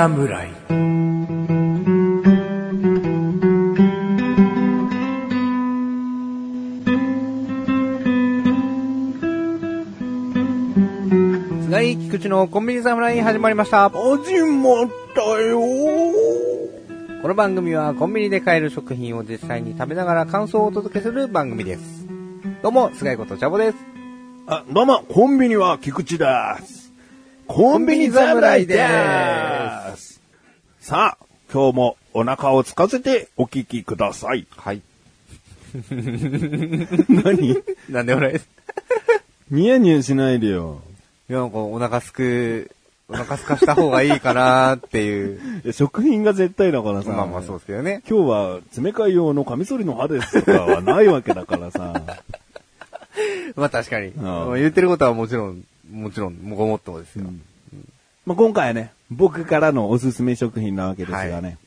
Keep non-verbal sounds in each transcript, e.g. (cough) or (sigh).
侍。菅井菊池のコンビニ侍始まりました。始まったよこの番組はコンビニで買える食品を実際に食べながら感想をお届けする番組です。どうも、菅井ことチャボです。あ、どうも、コンビニは菊池です。コンビニ侍です。さあ、今日もお腹を空かせてお聞きください。はい。(laughs) 何？なんでもないです。ニヤニヤしないでよ。いや、なんかお腹すく、お腹すかした方がいいかなっていう。(laughs) いや食品が絶対だからさ。まあまあそうですけどね。今日は詰め替え用のカミソリの刃ですとかはないわけだからさ。(laughs) まあ確かに。ん言ってることはもちろん、もちろん、もごもっともですよ。まあ、今回はね、僕からのおすすめ食品なわけですがね。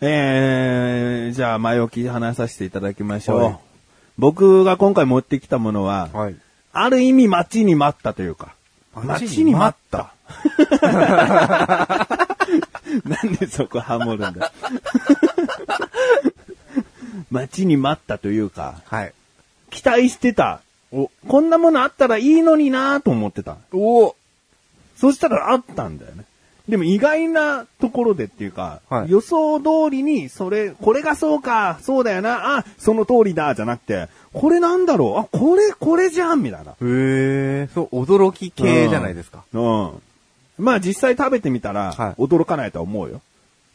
えー、じゃあ前置き話させていただきましょう。はい僕が今回持ってきたものは、はい。ある意味待ちに待ったというか、待待ちに待った。(laughs) なんでそこハモるんだ？(laughs) 待ちに待ったというか、はい。期待してた。お、こんなものあったらいいのになと思ってた。おそしたらあったんだよね。でも意外なところでっていうか、はい予想通りに、それ、これがそうか、そうだよな、あ、その通りだ、じゃなくて、これなんだろう、あ、これ、これじゃん、みたいな。へえ、そう、驚き系じゃないですか。うん。まあ実際食べてみたら、はい驚かないとは思うよ。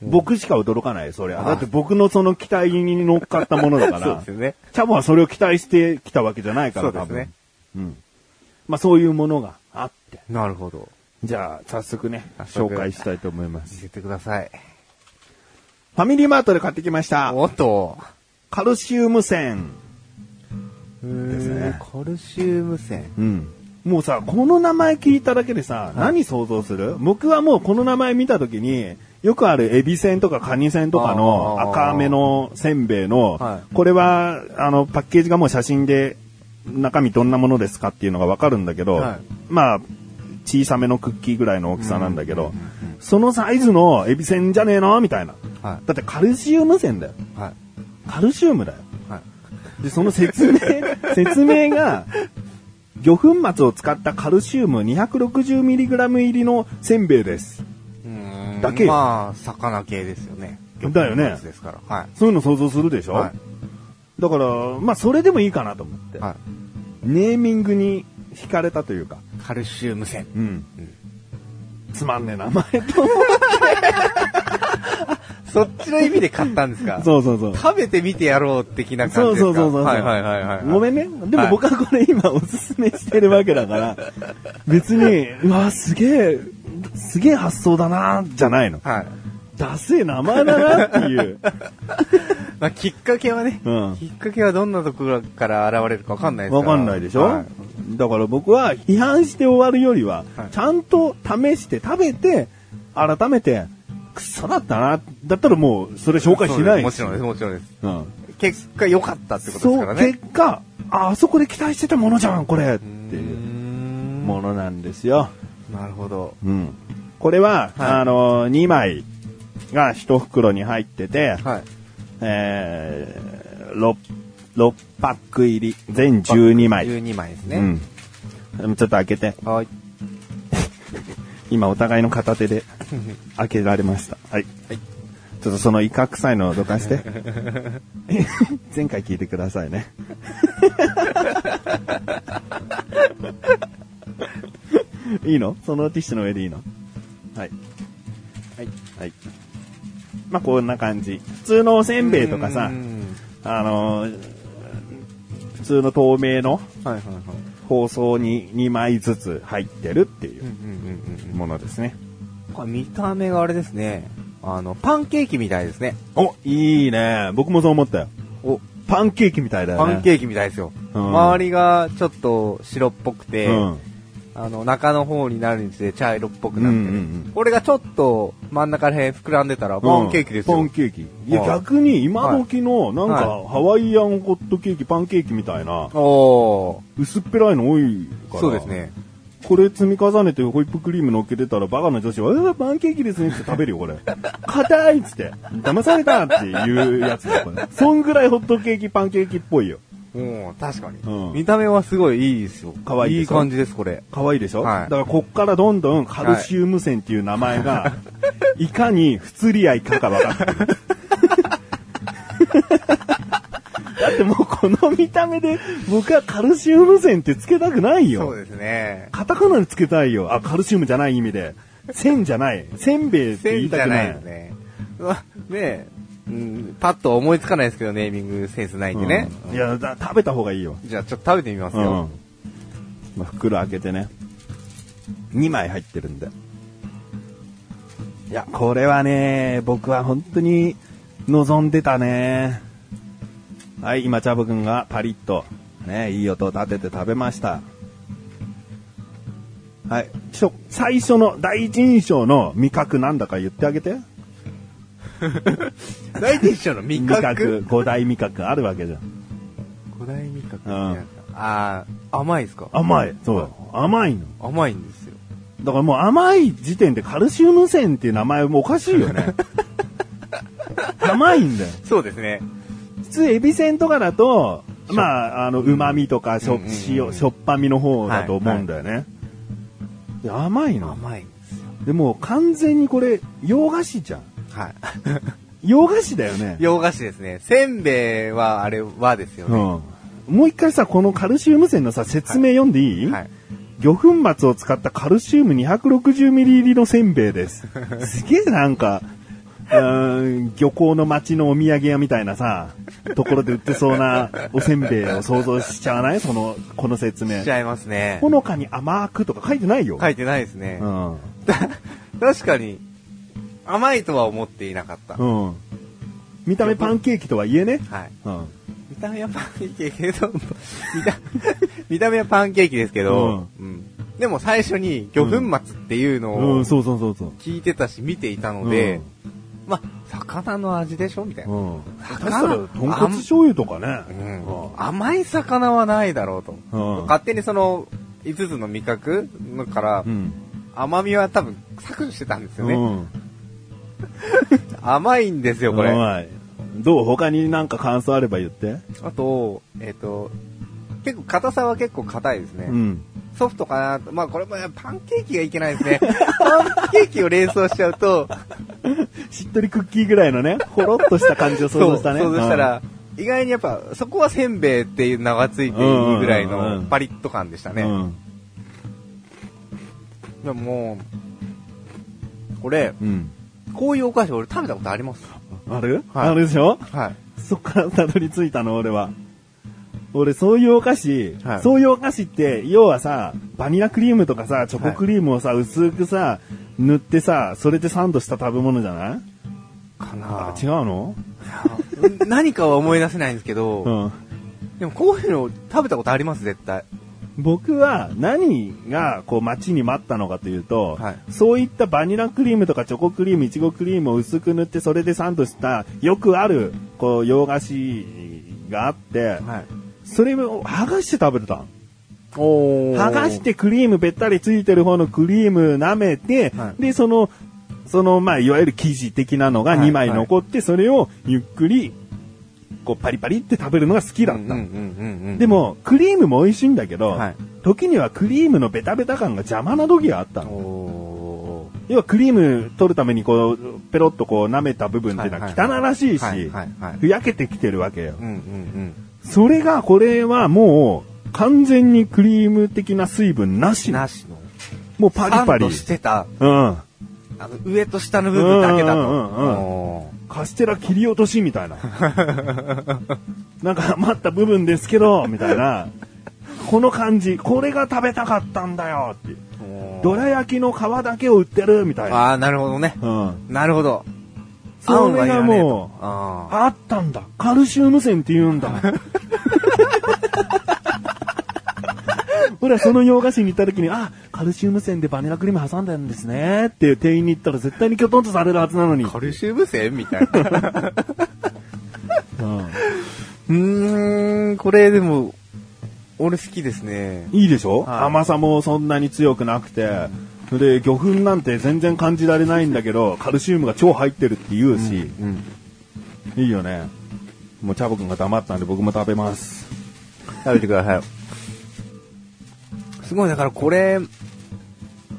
僕しか驚かないよ、それは。あだって僕のその期待に乗っかったものだか (laughs) そうらです、よね。チャボはそれを期待してきたわけじゃないから、多分。そうですね。うん。まあそういうものがあって。なるほど。じゃあ、早速ね、早速紹介したいと思います。見せてください。ファミリーマートで買ってきました。おっと。カルシウム線。ですねカルシウム線。うん。もうさ、この名前聞いただけでさ、何想像する？僕はもうこの名前見たときに、よくあるエビせんとかカニせんとかの赤めのせんべいの、はこれは、あの、パッケージがもう写真で、中身どんなものですかっていうのがわかるんだけど、はいまあ、小さめのクッキーぐらいの大きさなんだけど、そのサイズのエビせんじゃねえのみたいな。はだってカルシウム線だよ。い。はい。カルシウムだよ。はい。で、その説明、(laughs) 説明が、魚粉末を使ったカルシウム 260mg 入りのせんべいです。うーんだけよまあ、魚系ですよね。だよね魚ですから。はい。そういうの想像するでしょ、はいだから、まあ、それでもいいかなと思って。はネーミングに惹かれたというか。い。カルシウム線。うん。つまんねえ名前と。(laughs) そっちの意味で買ったんですか？そうそうそう。食べてみてやろう的なそう感じですか？そうそうそう。はいはいはいはい。ごめんね。でも僕はこれ今おすすめしてるわけだから、別に、うわ、すげえ、すげえ発想だな、じゃないの。はい。ダセえ名前だなっていう。(laughs) まあ、きっかけはね、うんきっかけはどんなところから現れるかわかんないですわから。かんないでしょ、はいだから僕は批判して終わるよりは、はいちゃんと試して食べて、改めて、くそだったな、だったらもうそれ紹介しないしもちろんです、もちろんです。うん。結果良かったってことですそう、からね。結果、あ、あそこで期待してたものじゃん、これ、っていうんものなんですよ。なるほど。うん。これは、はいあの、2枚が1袋に入ってて、はい。えー、6、6パック入り、全12枚。12枚ですね。うん。ちょっと開けて。はい。(laughs) 今お互いの片手で (laughs) 開けられました。はい。はいちょっとその威嚇臭いのをどかして。(laughs) 前回聞いてくださいね。いいの？そのティッシュの上でいいの？はい。はい。はい。まあ、こんな感じ。普通のおせんべいとかさあのー普通の透明の。包装に2枚ずつ入ってるっていうものですね。見た目があれですね。あの、パンケーキみたいですね。お、いいね。僕もそう思ったよ。お、パンケーキみたいだよね。パンケーキみたいですよ。うん周りがちょっと白っぽくて、うん。あの、中の方になるにつれ茶色っぽくなってる。うんうんうんこれがちょっと真ん中ら辺膨らんでたら、パンケーキですよ。パンケーキ。いや、はい逆に今時の、なんか、はハワイアンホットケーキ、パンケーキみたいな、おー。薄っぺらいの多いから。そうです。ね。これ積み重ねてホイップクリーム乗っけてたらバカな女子は、うわ、パンケーキですねって食べるよ、これ。(laughs) 硬いっつって。騙されたっていうやつだよ、これ。そんぐらいホットケーキ、パンケーキっぽいよ。もう、確かに、うん見た目はすごいいいですよ。いい可愛いでしょ？感じです、これ。可愛いでしょ、はいだからこっからどんどんカルシウム線っていう名前が、いかに不釣り合いかが分かる。だってもうこの見た目で僕はカルシウム線ってつけたくないよ。そうですね。カタカナでつけたいよ。あ、カルシウムじゃない意味で。線じゃない。せんべいって言い線じゃたくない。ないよね。ねえ、うん、パッと思いつかないですけど、ネーミングセンスないんでね。うんいや、だ食べた方がいいよ。じゃあちょっと食べてみますうん。よ。まあ、袋開けてね。2枚入ってるんで。いや、これはね、僕は本当に望んでたね。はい、今、チャボくんがパリッと、ね、いい音を立てて食べました。はい、ちょ、最初の第一印象の味覚なんだか言ってあげて。第一印象の味覚？五大味覚あるわけじゃん。古代味覚っんああ、甘いですか？甘い。そう。甘いの。甘いんですよ。だからもう甘い時点でカルシウム線っていう名前もおかしいよね。(laughs) 甘いんだよ。そうですね。普通エビせんとかだと、まあ、あの、旨味とかしょ、塩、しょっぱみの方だと思うんだよね。で甘いの？甘いんですよ。でも完全にこれ、洋菓子じゃん。はい。洋菓子だよね。洋菓子ですね。せんべいは、あれはですようん。ね。もう一回さ、このカルシウム線のさ、説明読んでいい、はい。魚粉末を使ったカルシウム 260ml 入りのせんべいです。(laughs) すげえなんか、うーん漁港の町のお土産屋みたいなさ、ところで売ってそうなおせんべいを想像しちゃわない？その、この説明しち。ゃいますね。ほのかに甘くとか書いてないよ。書いてないですねう。ん。確かに、甘いとは思っていなかった。うん。見た目パンケーキとはいえね。はい。うん。見た目はパンケーキけど、見た、(laughs) 見た目はパンケーキですけど、うんでも最初に魚粉末っていうのをうん、そうそうそうそう。聞いてたし見ていたので、まあ、魚の味でしょみたいな。うん。魚豚骨醤油とかね。うん甘い魚はないだろうと。うん勝手にその、5つの味覚のからう、ん。甘みは多分削除してたんですよね。うん。(laughs) 甘いんですよ、これ。はい。どう？他になんか感想あれば言って。あと、えっ、と、結構硬さは結構硬いですね。うん。ソフトかなと。まあこれもパンケーキがいけないですね。(laughs) パンケーキを連想しちゃうと、しっとりクッキーぐらいのね、ほろっとした感じを想像したね。そう想像したら、意外にやっぱ、そこはせんべいっていう名がついていいぐらいうんうんうんうんのパリッと感でしたうん、ね。うん。でももう、これ、うん。こういうお菓子俺食べたことあります。ある、はいあるでしょ？はい。そっからたどり着いたの、俺は。俺、そういうお菓子、はいそういうお菓子って、要はさ、バニラクリームとかさ、チョコクリームをさ、薄くさ、塗ってさ、それでサンドした食べ物じゃない？かなあ、違うの？何かは思い出せないんですけど、うん。でもこういうの食べたことあります、絶対。僕は何がこう待ちに待ったのかというと、はい。そういったバニラクリームとかチョコクリーム、いちごクリームを薄く塗ってそれでサンドしたよくあるこう洋菓子があって、はい。それを剥がして食べてた。剥がしてクリームべったりついてる方のクリーム舐めて、はい。で、その、その、まあ、いわゆる生地的なのがはい。2枚残って、それをゆっくり、こう、パリパリって食べるのが好きだった。でも、クリームも美味しいんだけど、はい時にはクリームのベタベタ感が邪魔な時があったの。お要はクリーム取るためにこう、ペロッとこう舐めた部分っていうのは汚らしいしふやけてきてるわけよ。それが、これはもう、完全にクリーム的な水分なし。なしの。もうパリパリ。してた、うん。あの、上と下の部分だけだと。うんうんうんうんおカステラ切り落としみたいな。(laughs) なんか余った部分ですけど、みたいな。この感じ、これが食べたかったんだよってどら焼きの皮だけを売ってるみたいな。ああ、なるほどね。うん。なるほど。それがもう、ああったんだ。カルシウム線って言うんだ。俺はその洋菓子に行った時に、あ、カルシウム線でバニラクリーム挟んでるんですねっていう店員に言ったら絶対にキョトンとされるはずなのに。あ。カルシウム線みたいな。うんこれでも、俺好きですね。いいでしょ、はい甘さもそんなに強くなくて。で、魚粉なんて全然感じられないんだけど、カルシウムが超入ってるって言うし、うん。いいよね。もうチャボくんが黙ったんで僕も食べます。食べてください。すごい、だからこれ、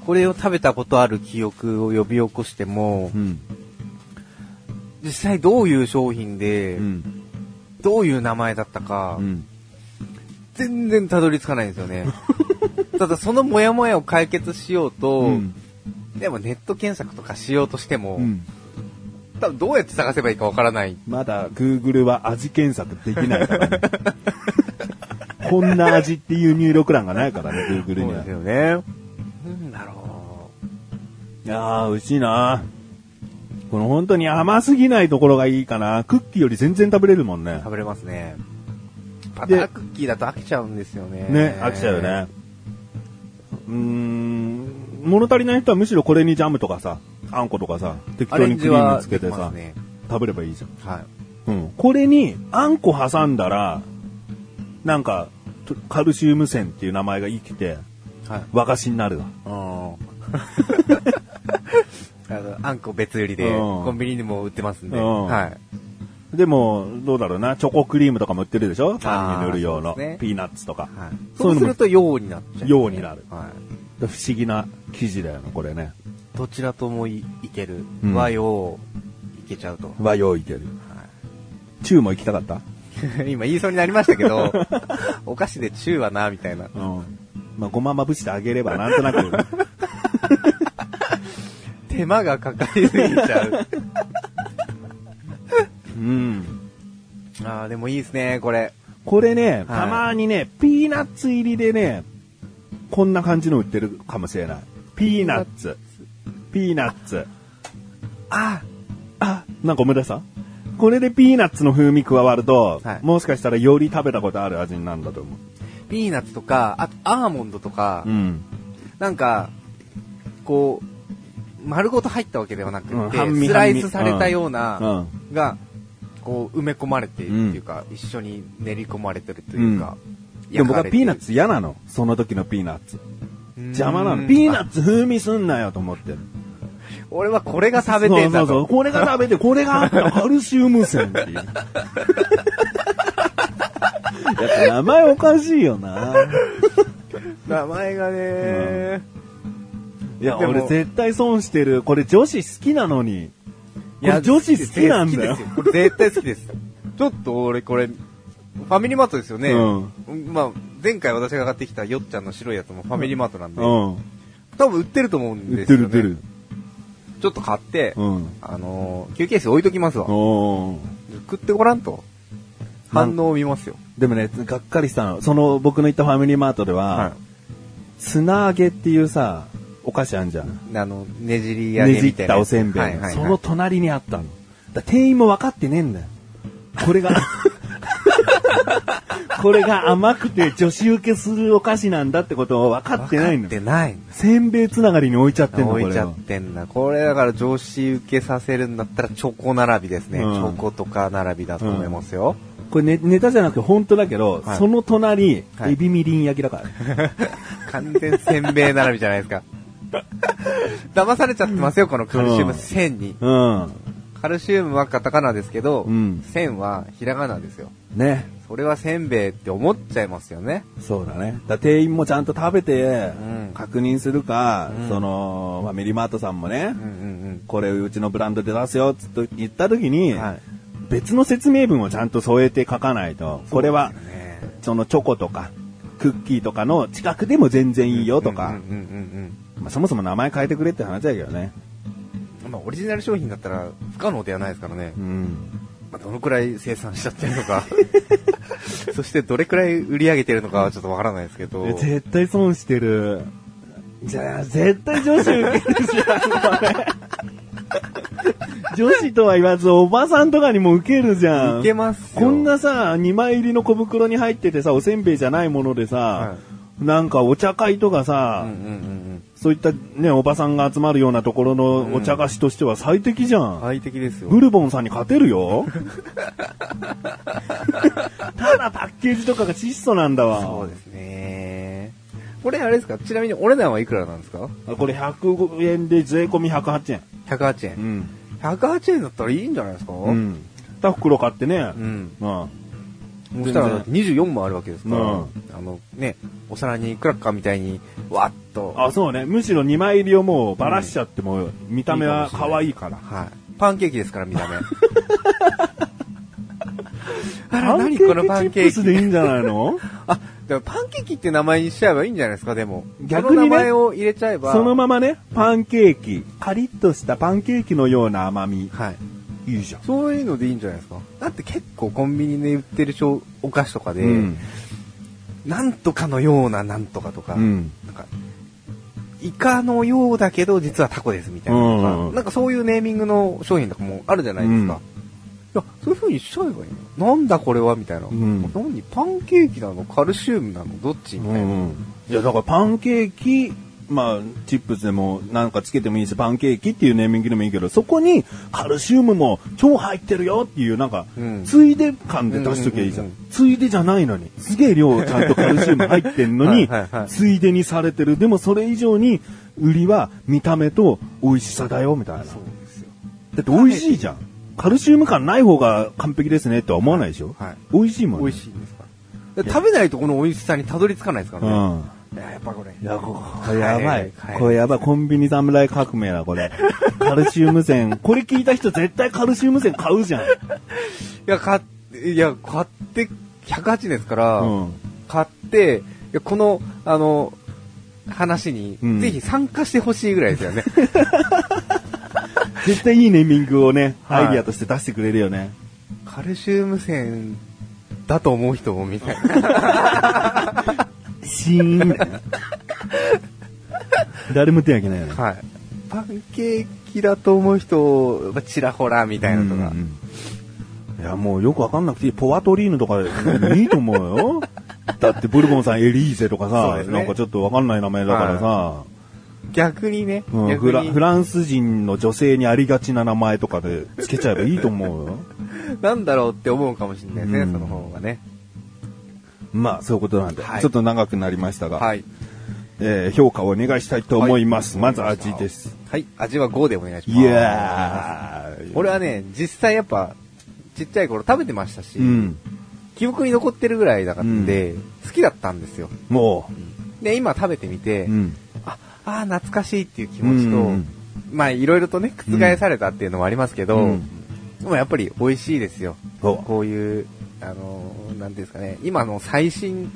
これを食べたことある記憶を呼び起こしても、うん。実際どういう商品で、うん。どういう名前だったか、うん。全然たどり着かないんですよね。(laughs) ただそのモヤモヤを解決しようと、うん。でもネット検索とかしようとしても、うん。多分どうやって探せばいいかわからない。まだ Google は味検索できないからね。(laughs) こんな味っていう入力欄がないからね、(laughs) Google にはそうです。よね。なんだろいやー、美味しいなこの本当に甘すぎないところがいいかな。クッキーより全然食べれるもんねう。。食べれますね。バタークッキーだと飽きちゃうんですよね。ね、飽きちゃうよね。うーん、物足りない人はむしろこれにジャムとかさ、あんことかさ、適ア当にクリームつけてさ、ね。食べればいいじゃん。はい。うん。これに、あんこ挟んだら、なんか、とカルシウム線っていう名前が生きて、はい。和菓子になるわ。うん。(laughs) あの、あんこ別売りで、うんコンビニにも売ってますんで、うんはい。でも、どうだろうな、チョコクリームとかも売ってるでしょ？パンに塗る用の、ねピーナッツとか。はい。そいうすると、陽になっちゃう、陽になるはい。不思議な生地だよね、これね。どちらともいいける。うん和洋、いけちゃうと。和洋いける。はチューも行きたかった？い (laughs) 今言いそうになりましたけど、(laughs) お菓子でチューはな、みたいな。うん。まあ、ごままぶしてあげれば、なんとなく。(laughs) 手間がかかりすぎちゃう。うん。ああ、でもいいですね、これ。これね、たまにね、ピーナッツ入りでね、こんな感じの売ってるかもしれない。ピーナッツ。ピーナッツ。ああ、なんか思い出した？これでピーナッツの風味加わると、はいもしかしたらより食べたことある味になるんだと思う。ピーナッツとか、あとアーモンドとか、ん。なんか、こう、丸ごと入ったわけではなくて、うん半身スライスされたような、うん。が、こう、埋め込まれているっていうか、一緒に練り込まれてるというか、でも僕はピーナッツツ嫌なの。その時のピーナッツ。邪魔なの。うんピーナッツ風味すんなよと思ってる。俺はこれが食べてんだと。そうそうそう。これが食べて、これがあったカルシウム線っていう。(laughs) やっぱ名前おかしいよな。名前がね、いや、でも俺絶対損してる。これ女子好きなのに。これ女子好きなんだよ。これ絶対好きです。ちょっと俺これ、ファミリーマートですよね。うんまあ、前回私が買ってきたよっちゃんの白いやつもファミリーマートなんで、うん。多分売ってると思うん売っですよね。てる売ってる。ちょっと買って、うん。あのー、休憩室置いときますわ。食ってごらんと。反応を見ますよ。でもね、がっかりしたの。その僕の行ったファミリーマートでは、は砂揚げっていうさ、お菓子あんじゃん。い。あの、ねじり揚ねじった。おせんべい、はいはいはい、その隣にあったの。店員も分かってねえんだよ。これが、(laughs) (laughs) これが甘くて女子受けするお菓子なんだってことを分かってないの分かってない。せんべいつながりに置いちゃってんの、これを置いちゃってんだ。これだから上司受けさせるんだったらチョコ並びですね。うんチョコとか並びだと思いますよ。これネネタじゃなくて本当だけど、はいその隣、はいエビみりん焼きだから。(laughs) 完全せんべい並びじゃないですか。(laughs) 騙されちゃってますよ、このカルシウム1000に。うん。カルシウムはカタカナですけど、うん1000はひらがなですよ。ね。それはせんべいって思っちゃいますよね。そうだね。だ店員もちゃんと食べてうん、確認するか、うんその、まあ、メリマートさんもね、うんうんこれうちのブランドで出すよ、つって言った時に、うん。はい。別の説明文をちゃんと添えて書かないと、これはそのチョコとか、クッキーとかの近くでも全然いいよとか、そもそも名前変えてくれって話だけどね。うん。まあ、オリジナル商品だったら不可能ではないですからね。うん。まあ、どのくらい生産しちゃってるのか。(laughs) そしてどれくらい売り上げてるのかはちょっとわからないですけど。絶対損してる。じゃあ、絶対女子受けるじゃん。女子 (laughs) とは言わず、おばさんとかにも受けるじゃん。いけますよ。こんなさ、2枚入りの小袋に入っててさ、おせんべいじゃないものでさ、はなんかお茶会とかさ、そういったね、おばさんが集まるようなところのお茶菓子としては最適じゃん。うん。快適ですよ。ブルボンさんに勝てるよ。(laughs) ただパッケージとかが質素なんだわ。そうですね。これあれですか？ちなみにお値段はいくらなんですか？あこれ100円で税込み108円。?108 円。ん。108円だったらいいんじゃないですか？う。うん2袋買ってね。ん。うん。そしたらだって24もあるわけですから、うんあのね、お皿にクラッカーみたいにわっと、あ、そうね。むしろ2枚入りをもうばらしちゃっても、見た目は可愛いから。はい。パンケーキですから、見た目。(laughs) あら、何ケこのパンケーキ？でいいんじゃないの？(laughs) あ、でもパンケーキって名前にしちゃえばいいんじゃないですか、でも。逆にね名前を入れちゃえば。そのままね、パンケーキ、カリッとしたパンケーキのような甘み。はい。いいじゃん。そういうのでいいんじゃないですか？だって結構コンビニで売ってるお菓子とかで、うん。なんとかのようななんとかとか、うん。なんか、イカのようだけど実はタコですみたいなのとか、うんうんなんかそういうネーミングの商品とかもあるじゃないですか。うんいや、そういう風にしちゃえばいいの？なんだこれはみたいな。ん何？パンケーキなの？カルシウムなの？どっち？みたいな。うん。いや、だからパンケーキ、まあ、チップスでもなんかつけてもいいし、パンケーキっていうネーミングでもいいけど、そこにカルシウムも超入ってるよっていう、なんか、うんついで感で出しときゃいいじゃん。ついでじゃないのに。すげえ量ちゃんとカルシウム入ってんのに (laughs) ついでにされてる。でもそれ以上に、売りは見た目と美味しさだよ、みたいな。だそうですよ。って美味しいじゃん。カルシウム感ない方が完璧ですねっては思わないでしょはい。美味しいもんね。美味しいんですか食べないとこの美味しさにたどり着かないですからね。うん。いややっぱこれ。いや、これやばはい。これやばい。コンビニ侍革命だ、これ。(laughs) カルシウム線。これ聞いた人絶対カルシウム線買うじゃん。いや、買って、いや、買って、108ですから、うん。買って、いやこの、あの、話に、うんぜひ参加してほしいぐらいですよね。(laughs) 絶対いいネーミングをね、はいアイディアとして出してくれるよね。カルシウム線だと思う人もみたいな。(laughs) シーンみたいな。誰も手挙げないよね。はい。パンケーキだと思う人、まあちらほらみたいなとか。うんいや、もうよくわかんなくていい、ポワトリーヌとかでいいと思うよ。(laughs) だってブルボンさんエリーゼとかさ、ねなんかちょっとわかんない名前だからさ、逆にね、うん逆にフラフランス人の女性にありがちな名前とかでつけちゃえばいいと思うよ。(laughs) なんだろうって思うかもしれないですね、うんその方がね。まあ、そういうことなんで、はいちょっと長くなりましたが、はい。えー評価をお願いしたいと思います。はいまず味です。はい。味は5でお願いします。いやー。俺はね、実際やっぱ、ちっちゃい頃食べてましたし、うん。記憶に残ってるぐらいだからで、好きだったんですよ。もで、今食べてみて、う、うん。あ、あー懐かしいっていう気持ちと、うんまあいろいろとね、覆されたっていうのもありますけど、うんでもやっぱり美味しいですよ。おこういう、あのー、なんですかね、今の最新、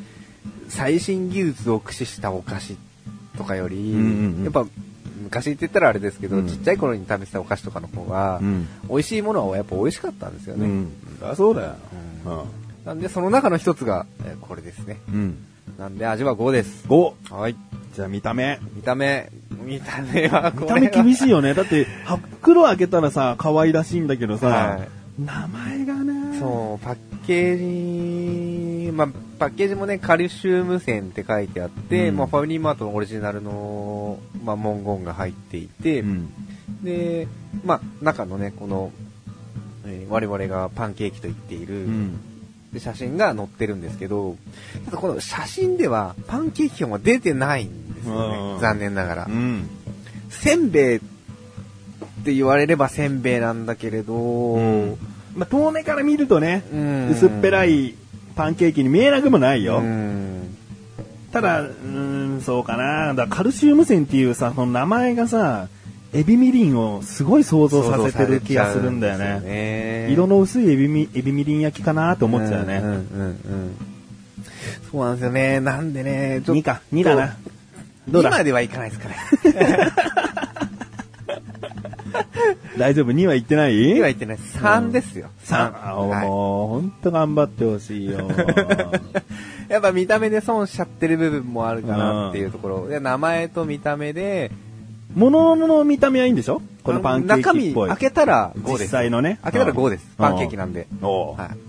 最新技術を駆使したお菓子とかより、んうんうんやっぱ昔って言ったらあれですけど、うんちっちゃい頃に食べてたお菓子とかの方が、うん。美味しいものはやっぱ美味しかったんですよね。うん。あそうだよ。なんでその中の一つが、えーこれですね。うん。うん。なんで味は5です。5。はい。じゃあ見た目。見た目、見た目はこ (laughs) 見れはた目厳しいよね。だって、袋開けたらさ、可愛らしいんだけどさ、はい名前がね。そう、パッケージ、まあ、パッケージもね、カルシウム線って書いてあって、うんまあ、ファミリーマートのオリジナルの、まあ、文言が入っていて、うん。で、まあ、中のね、この、えー我々がパンケーキと言っている、うん。で写真が載ってるんですけど、ただこの写真ではパンケーキ感は出てないんですようんね。残念ながらう。ん。せんべいって言われればせんべいなんだけれど、うんまあ、遠目から見るとね、うん薄っぺらいパンケーキに見えなくもないよ。うんただ、うーん、そうかな。だカルシウム線っていうさ、その名前がさ、エビみりんをすごい想像させてる気がするんだよね。ね色の薄いエビみエビみりん焼きかなと思っちゃうね。うんうんうんうんそうなんですよね。なんでね、ちょっと2か、2だな。どうだ？今ではいかないですかね。(laughs) (laughs) 大丈夫 ?2 は言ってない？2は言ってない。3ですよ。3。はいもう、ほんと頑張ってほしいよ。(laughs) やっぱ見た目で損しちゃってる部分もあるかなっていうところ。で名前と見た目で、物の見た目はいいんでしょ？このパンケー中身キっぽい。開けたら5です。実際のね開けたら5です。うんパンケーキなんで。はい。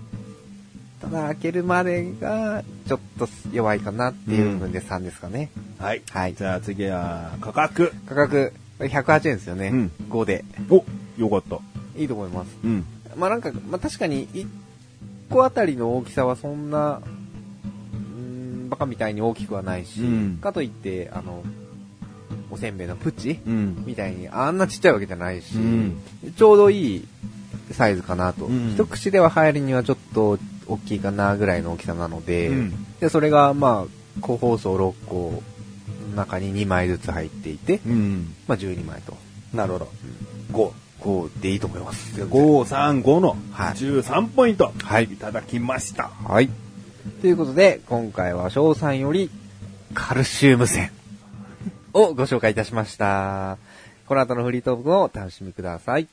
だ開けるまでが、ちょっと弱いかなっていう部分で3ですかね。はい。はいじゃあ次は、価格。価格、108円ですよね。うん5で。お、よかった。いいと思います。うん。まあなんか、まあ確かに、1個あたりの大きさはそんな、バカみたいに大きくはないし、うんかといって、あの、おせんべいのプチうん。みたいに、あんなちっちゃいわけじゃないし、うんちょうどいいサイズかなと。うん一口では入るにはちょっと大きいかなぐらいの大きさなので、うんでそれがまあ、個包装6個の中に2枚ずつ入っていて、うん。まあ12枚と。なるほど。5。5でいいと思います。5、3、5のはい13ポイント。はいいただきました。はい。ということで、今回は翔さんよりカルシウム線をご紹介いたしました。この後のフリートークをお楽しみください。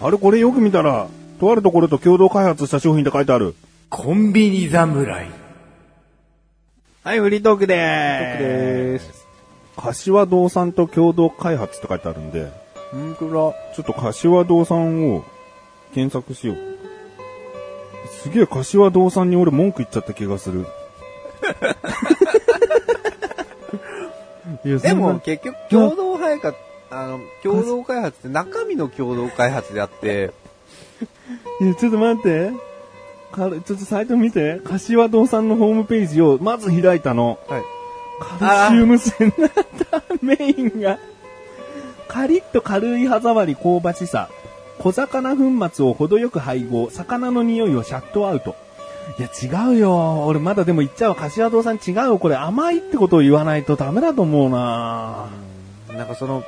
あれ？これよく見たら、とあるところと共同開発した商品って書いてある。コンビニ侍。はい、フリートークでトーークでーす。柏堂さんと共同開発って書いてあるんで、本当だ。ちょっと柏堂さんを検索しよう。すげえ柏堂さんに俺文句言っちゃった気がする。(laughs) いやでも結局共同開発、あの、共同開発って中身の共同開発であって、いや、ちょっと待って。かちょっとサイト見て。柏堂さんのホームページをまず開いたの。はい。カルシウム線なんだ、(laughs) メインが。カリッと軽い歯触り香ばしさ。小魚粉末を程よく配合。魚の匂いをシャットアウト。いや、違うよ。俺まだでも言っちゃうわ。柏堂さん違うよ。これ甘いってことを言わないとダメだと思うななんかその、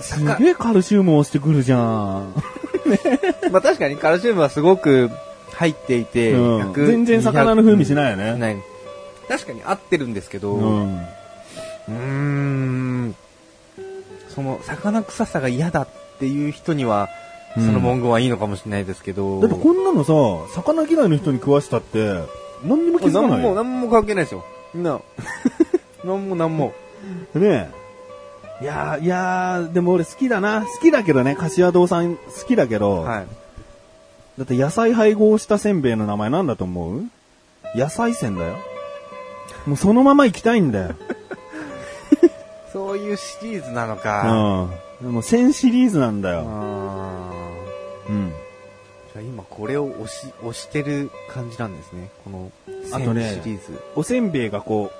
すげえカルシウムをしてくるじゃん。まあ確かにカルシウムはすごく入っていて、うん100全然魚の風味しないよね200ない。確かに合ってるんですけど、う。うんーん、その魚臭さが嫌だっていう人には、その文言はいいのかもしれないですけど、だってこんなのさ、魚嫌いの人に食わしたって、何にも気づかない何も、よ。何も関係ないですよ。みんな、(laughs) 何も何も。ねえ。いやー、いやー、でも俺好きだな。好きだけどね、柏堂さん好きだけど、はい。だって野菜配合したせんべいの名前なんだと思う？野菜せんだよ。もうそのまま行きたいんだよ。(laughs) そういうシリーズなのか。うん。でも1000シリーズなんだあよ。ーうん。じゃあ今これを押し、押してる感じなんですね。この、あとねシリーズ。おせんべいがこう、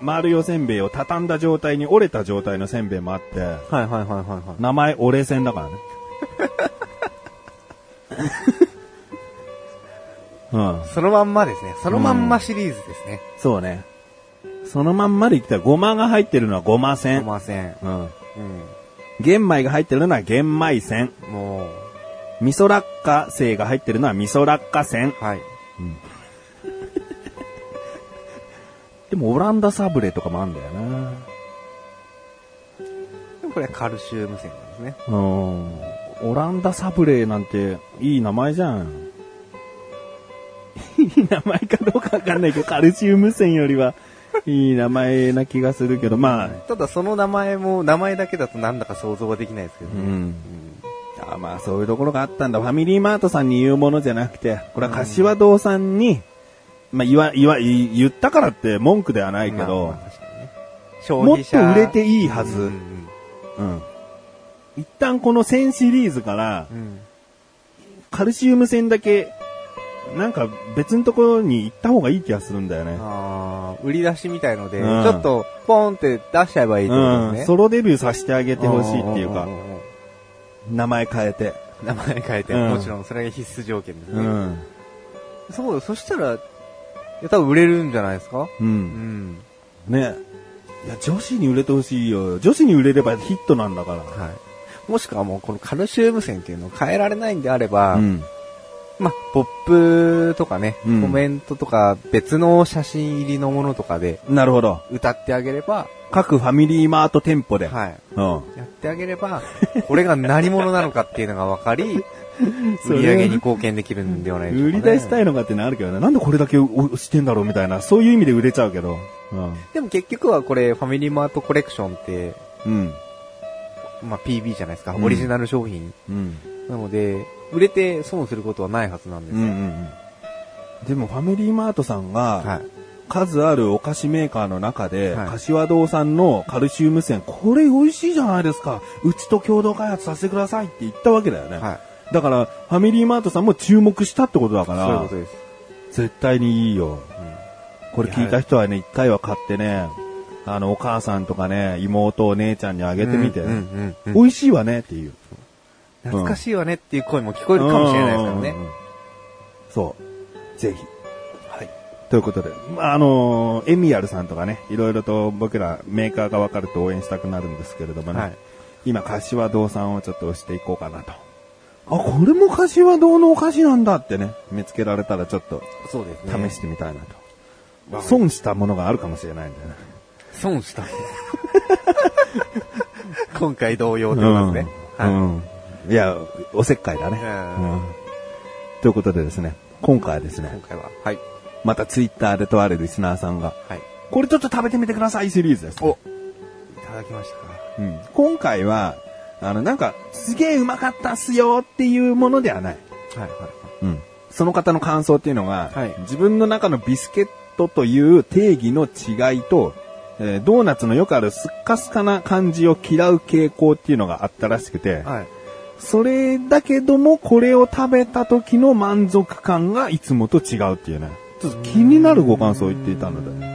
丸いおせんべいを畳んだ状態に折れた状態のせんべいもあって、はいはいはいはいはい。名前折れせんだからね。(laughs) うん。そのまんまですね。そのまんまシリーズですね。そうね。そのまんまでいったら、ごまが入ってるのはごません。ません。うん。う玄米が入ってるのは玄米せん。ん。も味噌落花生が入ってるのは味噌落花せん。う、はい。でもオランダサブレとかもあるんだよな。でもこれはカルシウム線なんですね。うん。オランダサブレなんていい名前じゃん。(laughs) いい名前かどうかわかんないけど、カルシウム線よりはいい名前な気がするけど、まあ、ただその名前も、名前だけだとなんだか想像はできないですけどね。うん。あまあそういうところがあったんだ。ファミリーマートさんに言うものじゃなくて、これは柏堂さんに、まあ言わ、言わ、言言ったからって文句ではないけど、まあね消もっと売れていいはず。ううん。ん一旦この1000シリーズからう、んカルシウム線だけ、なんか別のところに行った方がいい気がするんだよね。あー売り出しみたいので、うんちょっとポンって出しちゃえばいいってこと。ソロデビューさせてあげてほしいっていうか名前変えて。名前変えて、うんもちろんそれが必須条件ですね。うん。そうよ、そしたら、いや、多分売れるんじゃないですか？う。うんん。ねいや、女子に売れてほしいよ。女子に売れればヒットなんだから。はい。もしくはもうこのカルシウム線っていうのを変えられないんであれば、うん。まあ、ポップとかね、うんコメントとか別の写真入りのものとかでなるほど。歌ってあげれば、各ファミリーマート店舗で。はい。うん。やってあげれば、これが何者なのかっていうのが分かり、(laughs) (laughs) 売り上げに貢献できるんではないでしょうか、ね。売り出したいのかってのあるけどね。なんでこれだけ押してんだろうみたいな。そういう意味で売れちゃうけど。でも結局はこれ、ファミリーマートコレクションって、うん。うん。まあ PB じゃないですか。うんオリジナル商品。うん。なので、売れて損することはないはずなんですよ。うんうんうん。でもファミリーマートさんが、はい。数あるお菓子メーカーの中で、はい柏堂さんのカルシウム線、これ美味しいじゃないですか。うちと共同開発させてくださいって言ったわけだよね。はい。だから、ファミリーマートさんも注目したってことだから、そういうことです。絶対にいいよ。これ聞いた人はね、一回は買ってね、あの、お母さんとかね、妹、お姉ちゃんにあげてみて、美味しいわねっていう。懐かしいわねっていう声も聞こえるかもしれないですからねそう。ぜひ。はい。ということで、まあ、あのーエミヤルさんとかね、いろいろと僕らメーカーが分かると応援したくなるんですけれどもね、はい今、柏堂さんをちょっと押していこうかなと。あ、これも柏堂のお菓子なんだってね、見つけられたらちょっとそうですね。試してみたいなと。損したものがあるかもしれないんだよね。損した。(laughs) 今回同様ということですね。はい。うん。いや、おせっかいだね。うんうんということでですね、今回はですね、今回は。はい。またツイッターでとあるリスナーさんが、はい。これちょっと食べてみてくださいシリーズです。おいただきましたか？うん今回は、あの、なんか、すげえうまかったっすよっていうものではない。はいはい。うん。その方の感想っていうのが、はい自分の中のビスケットという定義の違いと、えードーナツのよくあるスッカスカな感じを嫌う傾向っていうのがあったらしくて、はい。それだけどもこれを食べた時の満足感がいつもと違うっていうね。ちょっと気になるご感想を言っていたので、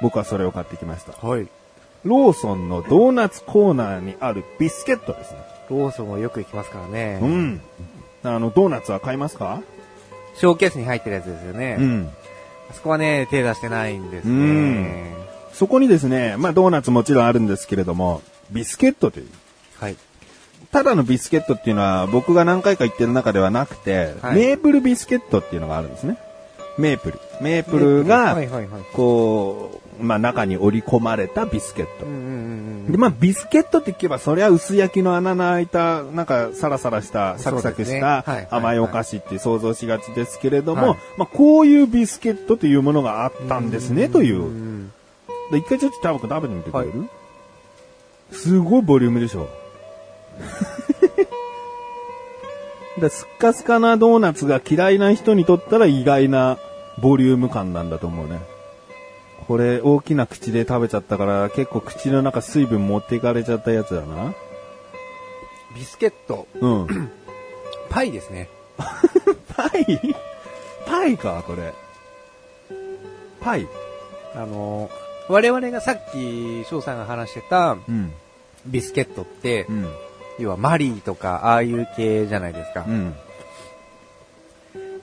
僕はそれを買ってきました。はい。ローソンのドーナツコーナーにあるビスケットですね。ローソンはよく行きますからね。うん。あの、ドーナツは買いますか？ショーケースに入ってるやつですよね。ん。あそこはね、手出してないんですうんね。そこにですね、まあドーナツもちろんあるんですけれども、ビスケットという。はい。ただのビスケットっていうのは僕が何回か言ってる中ではなくて、はいメープルビスケットっていうのがあるんですね。メープル。メープルが、はいはいはい。こう、まあ中に織り込まれたビスケットうん。うんうんで、まあ、ビスケットって聞けば、そりゃ薄焼きの穴の開いた、なんか、サラサラした、サクサクした甘いお菓子って想像しがちですけれども、はいまあ、こういうビスケットというものがあったんですね、というう。ん。で一回ちょっとタバコ食べてみてくれる、すごいボリュームでしょ。(laughs) でスッカスカなドーナツが嫌いな人にとったら意外なボリューム感なんだと思うね。これ大きな口で食べちゃったから結構口の中水分持っていかれちゃったやつだな。ビスケット。うん。(coughs) パイですね。(laughs) パイ？パイか、これ。パイあの、我々がさっき翔さんが話してたうん。ビスケットって、うん。要はマリーとかああいう系じゃないですか。うん。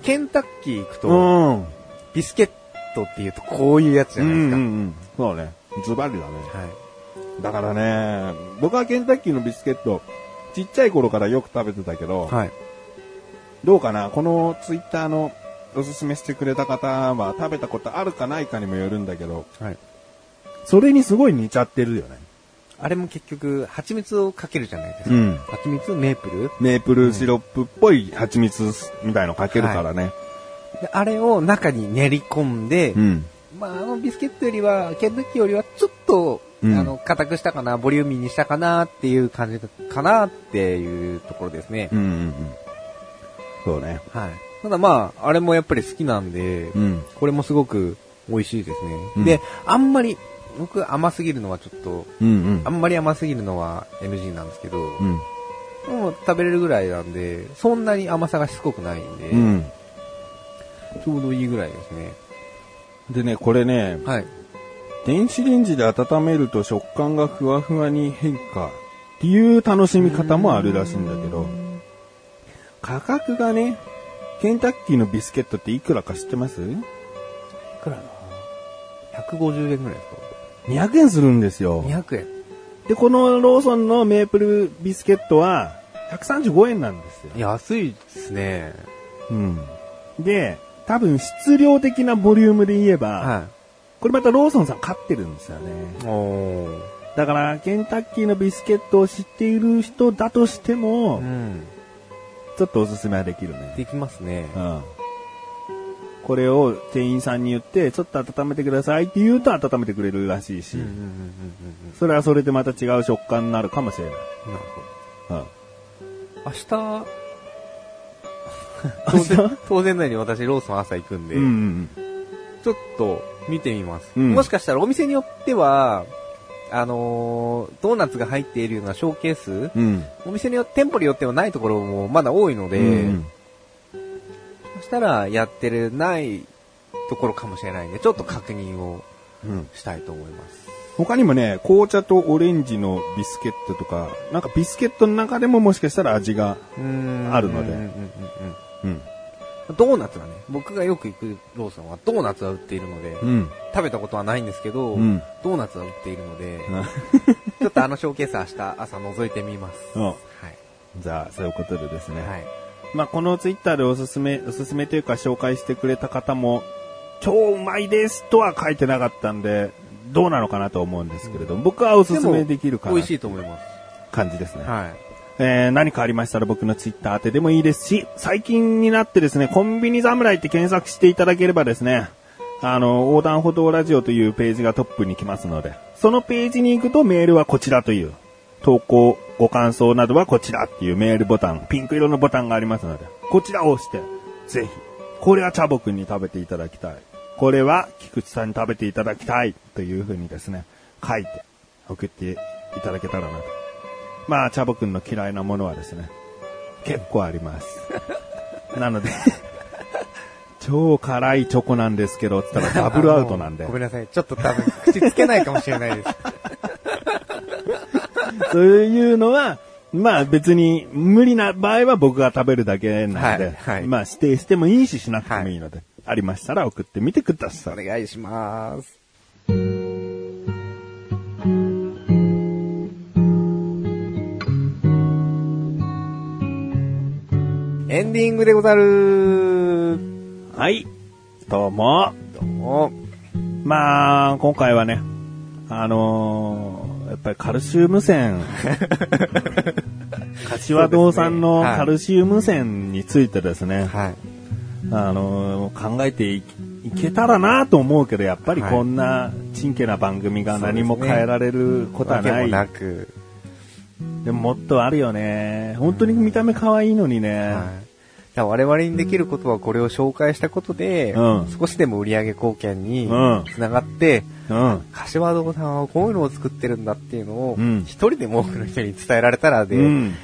ケンタッキー行くと、うん。ビスケットっていうとこういうやつじゃないですか。うんうんうん。そうね。ズバリだね。はい。だからね、僕はケンタッキーのビスケット、ちっちゃい頃からよく食べてたけど、はい。どうかな？このツイッターのおすすめしてくれた方は食べたことあるかないかにもよるんだけど、はい。それにすごい似ちゃってるよね。あれも結局、蜂蜜をかけるじゃないですか。うん蜂蜜メープル？メープルシロップっぽい蜂蜜みたいのかけるからね。であれを中に練り込んで、うん。まあ、あのビスケットよりは、ケンタッキーよりはちょっと、うんあの、硬くしたかな、ボリューミーにしたかなっていう感じかなっていうところですね。うんうんうん。そうね。はい。ただまあ、あれもやっぱり好きなんで、うん。これもすごく美味しいですね。うんで、あんまり、僕甘すぎるのはちょっと、うんうんあ。んまり甘すぎるのは NG なんですけど、うん。でも食べれるぐらいなんで、そんなに甘さがしつこくないんで、うん。ちょうどいいぐらいですね。でね、これね、はい。電子レンジで温めると食感がふわふわに変化っていう楽しみ方もあるらしいんだけど、価格がね、ケンタッキーのビスケットっていくらか知ってます？いくらだ ?150 円ぐらいですか ?200 円するんですよ。200円。で、このローソンのメープルビスケットは135円なんですよ。安いですね。うん。で、多分質量的なボリュームで言えば、はこれまたローソンさん勝ってるんですよね。だから、ケンタッキーのビスケットを知っている人だとしても、うん。ちょっとおすすめはできるね。できますね。うん。これを店員さんに言って、ちょっと温めてくださいって言うと温めてくれるらしいし、それはそれでまた違う食感になるかもしれない。うん。なるほど。うん明日、(laughs) 当然、当然のように私ローソン朝行くんで、うんうんちょっと見てみます。うんもしかしたらお店によっては、あのードーナツが入っているようなショーケース、うん。うん。お店によって、店舗によってはないところもまだ多いので、うんそしたらやってるないところかもしれないんで、ちょっと確認をうんしたいと思います。他にもね、紅茶とオレンジのビスケットとか、なんかビスケットの中でももしかしたら味が、あるのでうんうんうんうん。うんドーナツはね、僕がよく行くローソンはドーナツは売っているので、うん。食べたことはないんですけど、うんドーナツは売っているので、(laughs) ちょっとあのショーケース明日朝覗いてみます。うんはい。じゃあ、そういうことでですね。はい。まあ、このツイッターでおすすめ、おすすめというか紹介してくれた方も、超うまいですとは書いてなかったんで、どうなのかなと思うんですけれども、僕はおすすめできるかな美味しいと思います。感じですね。はい。えー何かありましたら僕のツイッター宛てでもいいですし、最近になってですね、コンビニ侍って検索していただければですね、あの、横断歩道ラジオというページがトップに来ますので、そのページに行くとメールはこちらという、投稿、ご感想などはこちらっていうメールボタン、ピンク色のボタンがありますので、こちらを押して、ぜひ、これはチャボくんに食べていただきたい。これは菊池さんに食べていただきたいというふうにですね、書いて送っていただけたらなと。まあ、チャボくんの嫌いなものはですね、結構あります。(laughs) なので、超辛いチョコなんですけど、つったらダブルアウトなんでご。めんなさい。ちょっと多分口つけないかもしれないです。(laughs) そういうのは、まあ別に無理な場合は僕が食べるだけなので、はいはいまあ指定してもいいししなくてもいいので、ありましたら送ってみてくださおい。願いします。エンディングでござる。はい。どうも。どうも。まあ、今回はね、あのーやっぱりカルシウム線、(laughs) 柏堂さんのカルシウム線についてですね、はい。あのー考えていいけたらなと思うけど、やっぱりはいこんなちんけな番組が何も変えられることはない。わけもなく。でももっとあるよね。本当に見た目可愛いのにね。はい。我々にできることはこれを紹介したことで、うん少しでも売上貢献にうんつながって、うん。柏堂さんはこういうのを作ってるんだっていうのを、うん一人でも多くの人に伝えられたらで、うん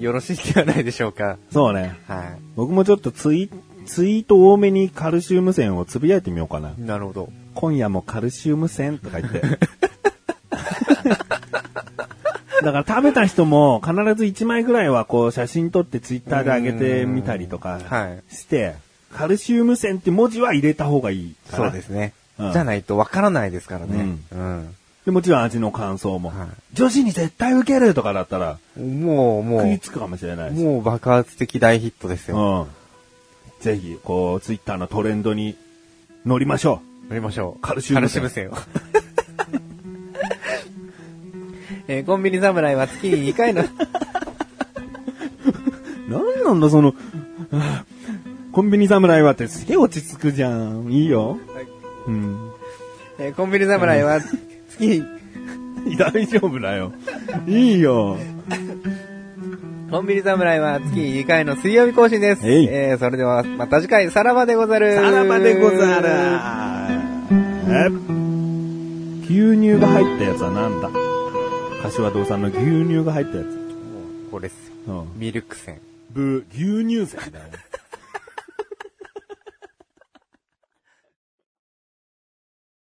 よろしいんではないでしょうか。そうね。は僕もちょっとツイツイート多めにカルシウム線をつぶやいてみようかな。い。なるほど。今夜もカルシウム線とか言って。(laughs) だから食べた人も必ず1枚ぐらいはこう写真撮ってツイッターで上げてみたりとかはいして、カルシウム線って文字は入れた方がいいかなそうですね。うんじゃないとわからないですからね。うん。でもちろん味の感想も、はい女子に絶対受けるとかだったらもう、も食いつくかもしれなう、いし。もう爆発的大ヒットですよ。うん。ぜひ、こう、ツイッターのトレンドに乗りましょ乗りましょう。カルシウム線カルシウム線を。えーコンビニ侍は月に2回の、う。なんなんだ、その、あ (laughs) コンビニ侍はってすげえ落ち着くじゃん。いいよ。うん。えーコンビニ侍は月に、(laughs) 大丈夫だよ。いいよ。コンビニ侍は月に2回の水曜日更新です。えーそれではまた次回、さらばでござる。さらばでござる。え牛乳が入ったやつはなんだ？柏堂さんの牛乳が入ったやつ。もうこれですよ。うん。ミルク線。ブ、牛乳線だよ。(laughs)